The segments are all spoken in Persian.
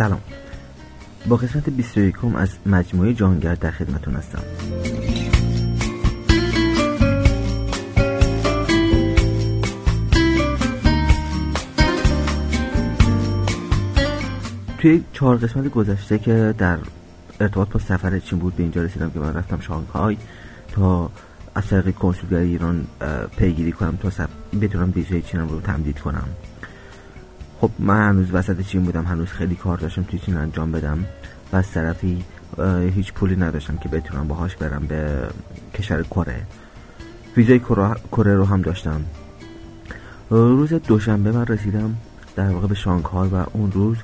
سلام. با قسمت 21 از مجموعه جانگر در خدمتون هستم. توی چهار قسمت گذشته که در ارتباط با سفر چین بود به اینجا رسیدم که من رفتم شانگهای تا از طریق کنسولگری ایران پیگیری کنم تا بتونم ویزای چینم رو تمدید کنم. خب من هنوز وسط چین بودم هنوز خیلی کار داشتم توی چین انجام بدم. و از طرفی هیچ پولی نداشتم که بتونم باهاش برم به کشور کره. ویزای کره رو هم داشتم. روز دوشنبه من رسیدم در واقع به شانگهای و اون روز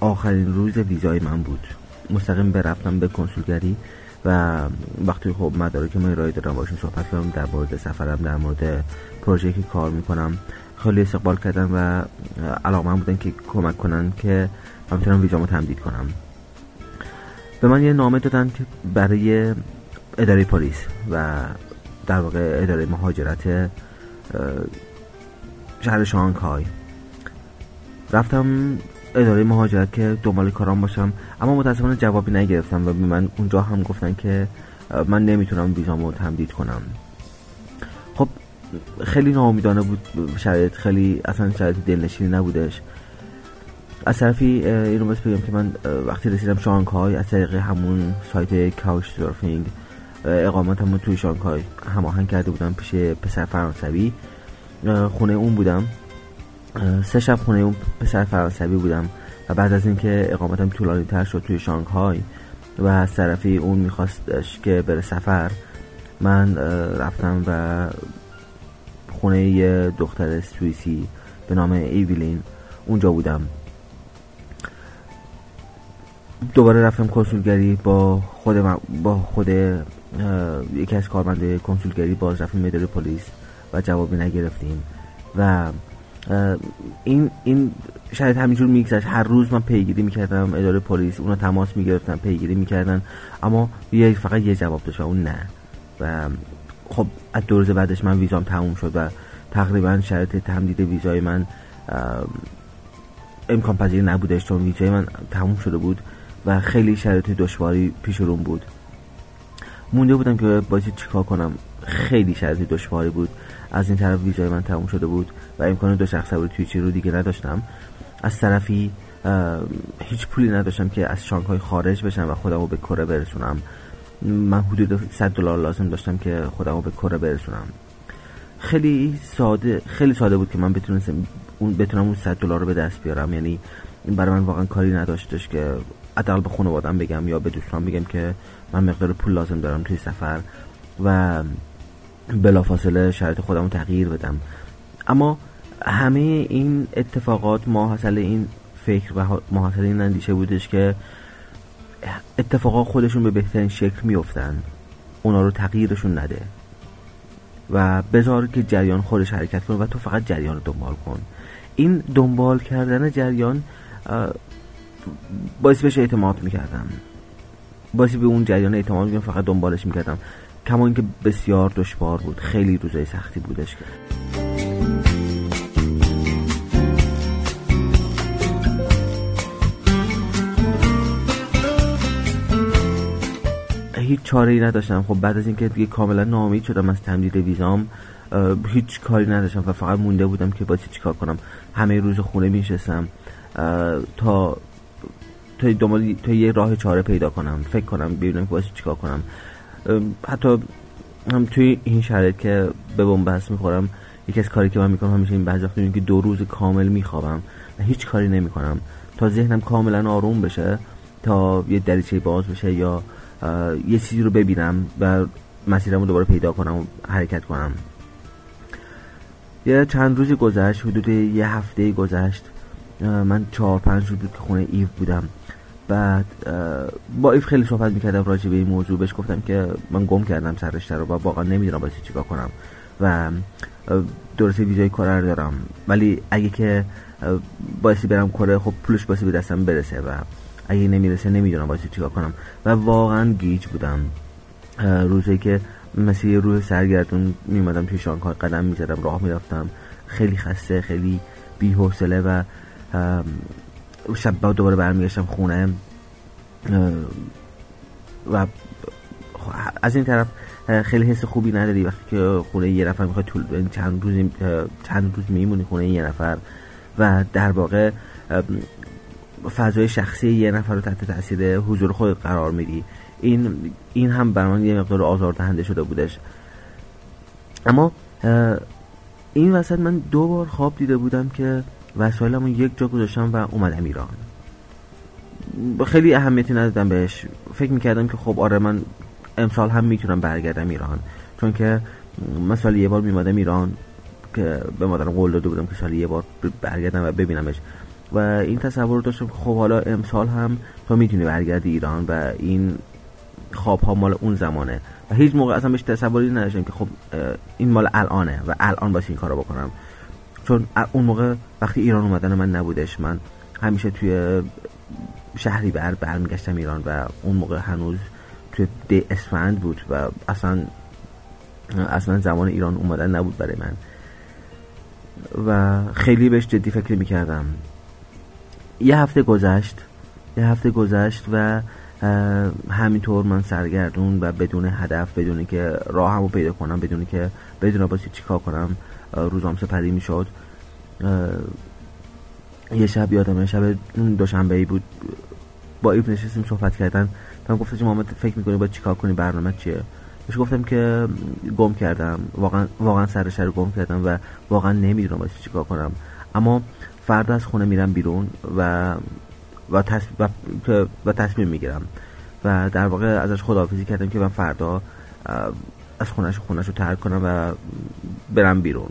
آخرین روز ویزای من بود. مستقیم برفتم به کنسولگری و وقتی خب مدارک من ارائه دادم باشون صحبت کردم در مورد سفرم در مورد پروژه که کار می‌کنم. خیلی استقبال کردن و علاقه بودن که کمک کنن که من بتونم ویزامو تمدید کنم. به من یه نامه دادن که برای اداره پلیس و در واقع اداره مهاجرت شهر شانگهای. رفتم اداره مهاجرت که دنبال کارام باشم اما متاسفانه جوابی نگرفتم و به من اونجا هم گفتن که من نمی‌تونم ویزامو تمدید کنم. خیلی ناامیدانه بود شرایط خیلی اصلا شرایط دلنشینی نبودش. از طرفی اینو بس بگم که من وقتی رسیدم شانگهای از طریق همون سایت کاوش سرفینگ اقامتمو توی شانگهای هماهنگ کرده بودم پیش پسر فرانسوی. خونه اون بودم. سه شب خونه اون پسر فرانسوی بودم و بعد از اینکه اقامتم طولانی تر شد توی شانگهای و از طرفی اون میخواستش که بره سفر من رفتم و خونه یه دختر سوئیسی به نام ایویلین. اونجا بودم. دوباره رفتم کنسولگری با خود با خود یکی از کارمنده کنسولگری. باز رفتیم اداره پلیس و جوابی نگرفتیم. و این این شاید همینجور میگذشت. هر روز من پیگیری می‌کردم اداره پلیس. اونا تماس می‌گرفتن پیگیری می‌کردن. اما یه فقط یه جواب داشت و اون نه. و خب از دو روز بعدش من ویزام تموم شد و تقریبا شرط تمدید ویزای من امکان پذیر نبودش چون ویزای من تموم شده بود و خیلی شرط دشواری پیش روم بود. مونده بودم که بازی چیکار کنم. خیلی شرط دشواری بود. از این طرف ویزای من تموم شده بود و امکان دو شخص سواری توی چی رو دیگه نداشتم. از طرفی هیچ پولی نداشتم که از شانگهای خارج بشم و خودم رو به کره برسونم. من حدود 100 دلار لازم داشتم که خودم رو به کره برسونم. خیلی ساده خیلی ساده بود که من بتونستم اون بتونم اون 100 دلار رو به دست بیارم. یعنی این برای من واقعا کاری نداشتش که حداقل به خانوادم بگم یا به دوستان بگم که من مقدار پول لازم دارم توی سفر و بلافاصله شرایط خودم رو تغییر بدم. اما همه این اتفاقات ماحصل این فکر و ماحصل این اندیشه بودش که اتفاقات خودشون به بهترین شکل میفتن اونا رو تغییرشون نده. و بذار که جریان خودش حرکت کنه و تو فقط جریان رو دنبال کن. این دنبال کردن جریان باعث بهش اعتماد می‌کردم. باعث به اون جریان اعتماد می‌کردم فقط دنبالش می‌کردم. کما اینکه بسیار دشوار بود. خیلی روزای سختی بودش که. هیچ چاره ای نداشتم. خب بعد از اینکه دیگه کاملا ناامید شدم از تمدید ویزام هیچ کاری نداشتم و فقط مونده بودم که باید چیکار کنم. همه روز خونه میشستم تا تا دنبال تا یه راه چاره پیدا کنم. فکر کنم ببینم که باید چیکار کنم. حتی هم توی این شرایط که به بنبست می‌خورم یکی از کاری که من می‌کنم همیشه این بعضی وقتا که دو روز کامل میخوابم و هیچ کاری نمی‌کنم. تا ذهنم کاملا آروم بشه تا یه دریچه باز بشه یا یه چیزی رو ببینم و مسیرم رو دوباره پیدا کنم و حرکت کنم. یه چند روزی گذشت حدود یه هفته گذشت من چهار پنج روز بود که خونه ایف بودم. بعد با ایف خیلی صحبت می‌کردم راجع به این موضوع. بهش گفتم که من گم کردم سررشته رو و واقعا نمی‌دونم باید چیکار کنم و درسته ویزای کره دارم. ولی اگه که بایستی برم کره خب پولش بایستی به دستم برسه و اگه نمی‌رسه نمی‌دونم بایستی چیکار کنم. و واقعا گیج بودم. روزی که مثل یه روح سرگردون میمدم توی شانگهای قدم می‌زدم راه می‌رفتم. خیلی خسته خیلی بی و شب بعد دوباره برمیگشتم خونه. و از این طرف خیلی حس خوبی نداری وقتی که خونه یه نفر می‌خواد طول چند روز چند روز میمونی خونه یه نفر. و در واقع فضای شخصی یه نفر رو تحت تاثیر حضور خود قرار میدی. این این هم برای من یه مقدار آزاردهنده شده بودش. اما این وسط من دو بار خواب دیده بودم که وسایلمو یک جا گذاشتم و اومدم ایران. خیلی اهمیتی ندادم بهش. فکر می‌کردم که خب آره من امسال هم می‌تونم برگردم ایران. چون که مثلا یه بار میمادم ایران که به مادرم قول داده بودم که سال یه بار برگردم و ببینمش. و این تصور رو داشتم خب حالا امسال هم تو می‌تونی برگردی ایران و این خواب ها مال اون زمانه. و هیچ موقع اصلا بهش تصوری نداشتم که خب این مال الانه و الان باید این کارو بکنم. چون اون موقع وقتی ایران اومدن من نبودش من همیشه توی شهری بر برمیگشتم ایران و اون موقع هنوز توی دی اسفند بود و اصلا اصلا زمان ایران اومدن نبود برای من. و خیلی بهش جدی فکر می‌کردم. یه هفته گذشت. یه هفته گذشت و همینطور من سرگردون و بدون هدف بدون که راهمو پیدا کنم بدون که بدون باید چیکار کنم روزام سپری می‌شد. یه شب یادمه شب دوشنبه ای بود. با ایف نشستیم صحبت کردن. من گفتم که محمد فکر می‌کنی باید چیکار کنی؟ برنامه چیه؟ بهش گفتم که گم کردم. واقعا واقعا سر رو گم کردم و واقعا نمی‌دونم باید چیکار کنم. اما فردا از خونه میرم بیرون و و, تصمیم, و, و تصمیم می‌گیرم و در واقع ازش خداحافظی کردم که من فردا از خونش خونش رو ترک کنم و برم بیرون.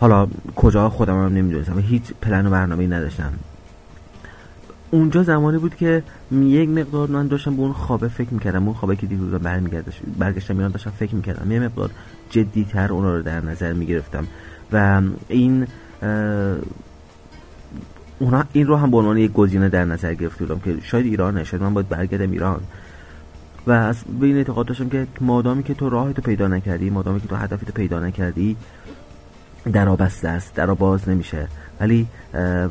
حالا کجا خودم هم نمی‌دونستم هیچ پلن و برنامه نداشتم. اونجا زمانی بود که یک مقدار من داشتم به اون خوابه فکر می‌کردم اون خوابه که بودم برگشتم ایران داشتم فکر می‌کردم. یه مقدار جدیتر اونا رو در نظر می‌گرفتم. و این اونا این رو هم به عنوان یک گزینه در نظر گرفته بودم که شاید ایرانه شاید من باید برگردم ایران. و از به این اعتقاد داشتم که مادامی که تو راهی تو پیدا نکردی مادامی که تو هدفی تو پیدا نکردی در بسته است در باز نمیشه. ولی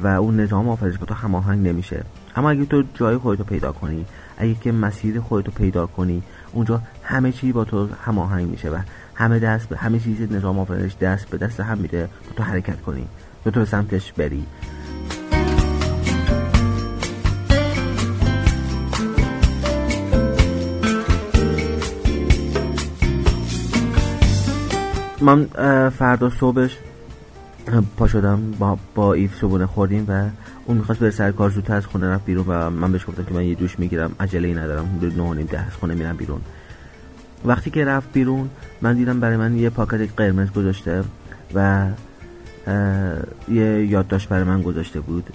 و اون نظام آفرینش با تو هماهنگ نمیشه. اما اگه تو جای خودتو پیدا کنی اگه که مسیر خودتو پیدا کنی اونجا همه چی با تو هماهنگ میشه و همه دست به همه چیز نظام آفرینش دست به دست هم میده. تو, تو حرکت کنی. تو تو سمتش بری. من فردا صبحش پا شدم. با, با ایف صبونه خوردیم و اون می‌خواست بره سر کار زودتر از خونه رفت بیرون و من بهش گفتم که من یه دوش می‌گیرم. عجله ندارم. نه نیم ده از خونه میرم بیرون. وقتی که رفت بیرون من دیدم برای من یه پاکت قرمز گذاشته و یه یادداشت برای من گذاشته بود.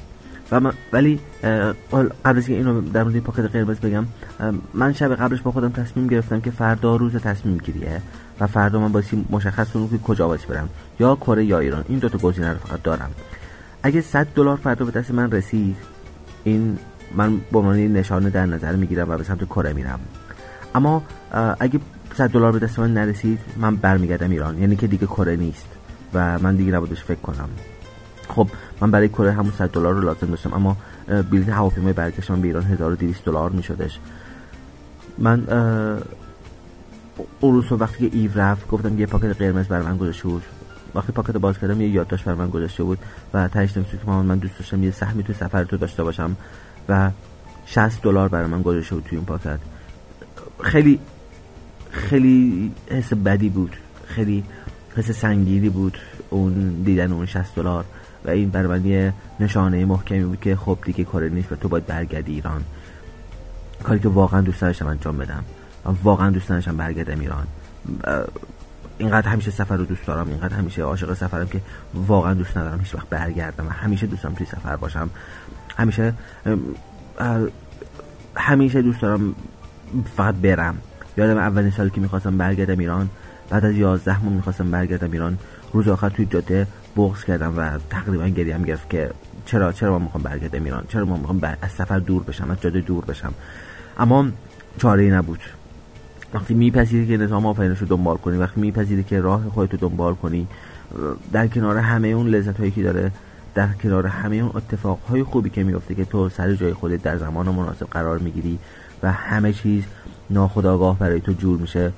و من ولی قبل از که اینو در مورد پاکت قرمز بگم من شب قبلش با خودم تصمیم گرفتم که فردا روز تصمیم گیریه و فردا من باید مشخص کنم که کجا باید برم یا کره یا ایران. این دو تا گزینه رو فقط دارم. اگه 100 دلار فردا به دست من رسید این من به عنوان نشانه در نظر می‌گیرم و به سمت کره میرم. اما اگه 100 دلار به دست من نرسید من برمیگردم ایران. یعنی که دیگه کره نیست و من دیگه نبودش فکر کنم. خب من برای کره همون 100 دلار رو لازم داشتم اما بلیط هواپیمای برگشتم به ایران 1200 دلار میشدش. من اون روز وقتی که ایو رفت گفتم یه پاکت قرمز برای من گذاشته بود. وقتی پاکت باز کردم یه یادداشت برای من گذاشته بود و تهش نوشته که من دوست داشتم یه سهمی تو سفر تو داشته باشم و 60 دلار برای من گذاشته بود توی اون پاکت. خیلی خیلی حس بدی بود. خیلی حس سنگینی بود اون دیدن اون 60 دلار و این برای من نشانه محکمی بود که خب دیگه کار نیست و تو باید برگردی ایران. کاری که واقعا دوست داشتم انجام بدم. واقعا دوست داشتم برگردم ایران. اینقدر همیشه سفر رو دوست دارم اینقدر همیشه عاشق سفرم که واقعا دوست ندارم هیچ وقت برگردم همیشه دوستم توی سفر باشم. همیشه همیشه دوست دارم فقط برم. یادم اولین سالی که می‌خواستم برگردم ایران بعد از یازده ماه می‌خواستم برگردم ایران. روز آخر توی جاده بغض کردم و تقریبا گریم گرفت که چرا چرا ما می‌خوام برگردم ایران؟ چرا ما می‌خوام از سفر دور بشم از جاده دور بشم؟ اما چاره ای نبود. وقتی میپذیری که نظام آفرینش رو دنبال کنی وقتی میپذیری که راه خودت رو دنبال کنی در کنار همه اون لذت هایی که داره در کنار همه اون اتفاقهای خوبی که میفته که تو سر جای خودت در زمان مناسب قرار می‌گیری و همه چیز ناخداگاه برای تو جور میشه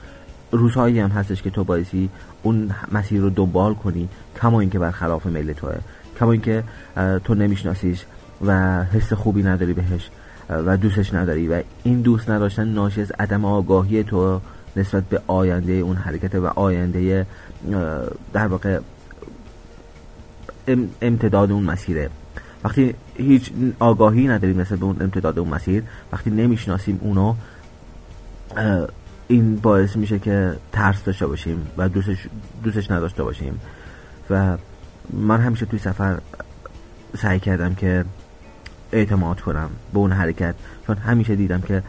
روزهایی هم هستش که تو بایستی اون مسیر رو دنبال کنی کما اینکه برخلاف میل توه. کما اینکه تو نمیشناسیش و حس خوبی نداری بهش و دوستش نداری و این دوست نداشتن ناشی از عدم آگاهی تو نسبت به آینده اون حرکت و آینده در واقع امتداد اون مسیره. وقتی هیچ آگاهی نداریم نسبت به اون امتداد اون مسیر وقتی نمی‌شناسیم اونو این باعث میشه که ترس داشته باشیم و دوستش, دوستش نداشته باشیم. و من همیشه توی سفر سعی کردم که اعتماد کنم به اون حرکت چون همیشه دیدم که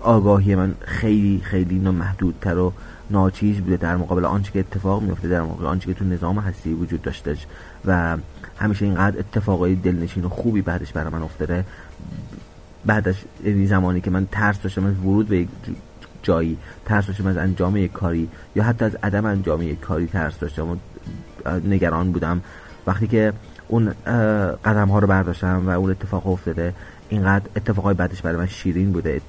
آگاهی من خیلی خیلی محدودتر و ناچیز بوده در مقابل آنچه که اتفاق میفته در مقابل آنچه که تو نظام هستی وجود داشتش. و همیشه اینقدر اتفاقای دلنشین و خوبی بعدش برای من افتاده. بعدش یعنی زمانی که من ترس داشتم از ورود به یک جایی ترس داشتم از انجام یک کاری یا حتی از عدم انجام یک کاری ترس داشتم و نگران بودم. وقتی که اون قدم ها رو برداشتم و اون اتفاق افتاده اینقدر اتفاقای بعدش برای من شیرین بوده.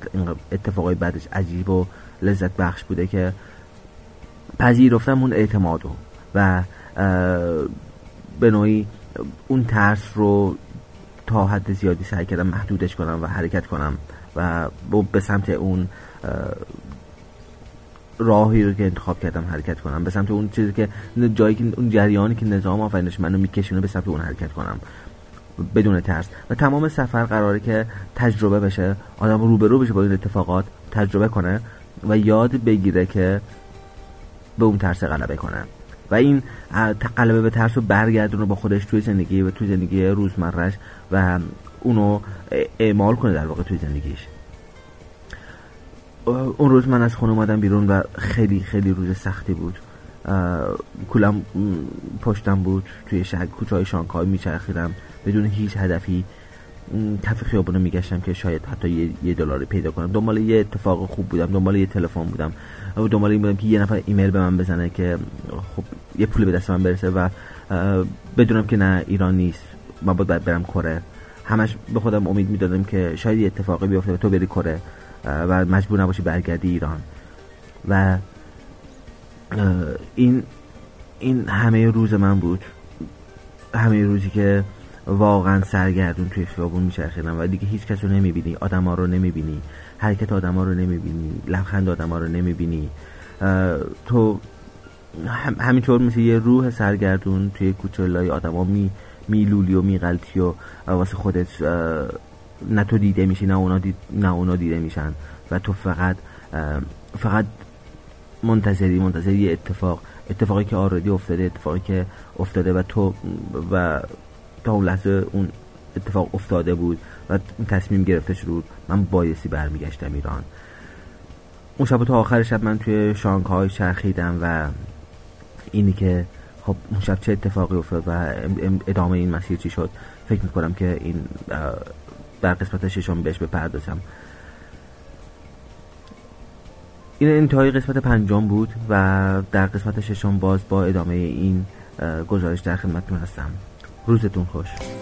اتفاقای بعدش عجیب و لذت بخش بوده که پذیرفتم اون اعتمادو و به نوعی اون ترس رو تا حد زیادی سعی کردم محدودش کنم و حرکت کنم و به سمت اون راهی رو که انتخاب کردم حرکت کنم. به سمت اون چیزی که جایی که اون جریانی که نظام آفرینش منو میکشونه به سمت اون حرکت کنم. بدون ترس. و تمام سفر قراره که تجربه بشه. آدم روبرو بشه با این اتفاقات تجربه کنه و یاد بگیره که به اون ترس غلبه کنه و این غلبه به ترس رو برگردونه با خودش توی زندگی و توی زندگی روزمرش و اونو اعمال کنه در واقع توی زندگیش. اون روز من از خونه اومدم بیرون و خیلی خیلی روز سختی بود. کلم پشتم بود توی شهر کوچه های شانگهای میچرخیدم. بدون هیچ هدفی کف خیابونو میگشتم که شاید حتی یه, دلاری پیدا کنم. دنبال یه اتفاق خوب بودم دنبال یه تلفن بودم. و دنبال این بودم که یه نفر ایمیل به من بزنه که خب یه پول به دست من برسه و بدونم که نه ایران نیست. من باید برم کره. همش به خودم امید می‌دادم که شاید یه اتفاقی بیفته و تو بری کره و مجبور نباشی برگردی ایران. و این این همه روز من بود. همه روزی که واقعا سرگردون توی خیابون میچرخیدم و دیگه هیچ کس رو نمی‌بینی آدم ها رو نمی‌بینی حرکت آدم ها رو نمی‌بینی لبخند آدم ها رو نمی‌بینی. تو همینطور مثل یه روح سرگردون توی کوچه لای آدم ها می میلولی و میغلطی و واسه خودت نه تو دیده میشی نه اونا, دید نه اونا دیده میشن و تو فقط فقط منتظری منتظری اتفاق اتفاقی که آردی افتاده اتفاقی که افتاده و تو و تا اون لحظه اون اتفاق افتاده بود و تصمیم گرفته شد من بایستی برمیگشتم ایران. اون شب تا آخر شب من توی شانگهای چرخیدم و اینی که خب اون شب چه اتفاقی افتاد و ادامه این مسیر چی شد فکر می‌کنم که این در قسمت ششم بهش بپردازم. این انتهای قسمت پنجم بود و در قسمت ششم باز با ادامه این گزارش در خدمتتون هستم. روزتون خوش.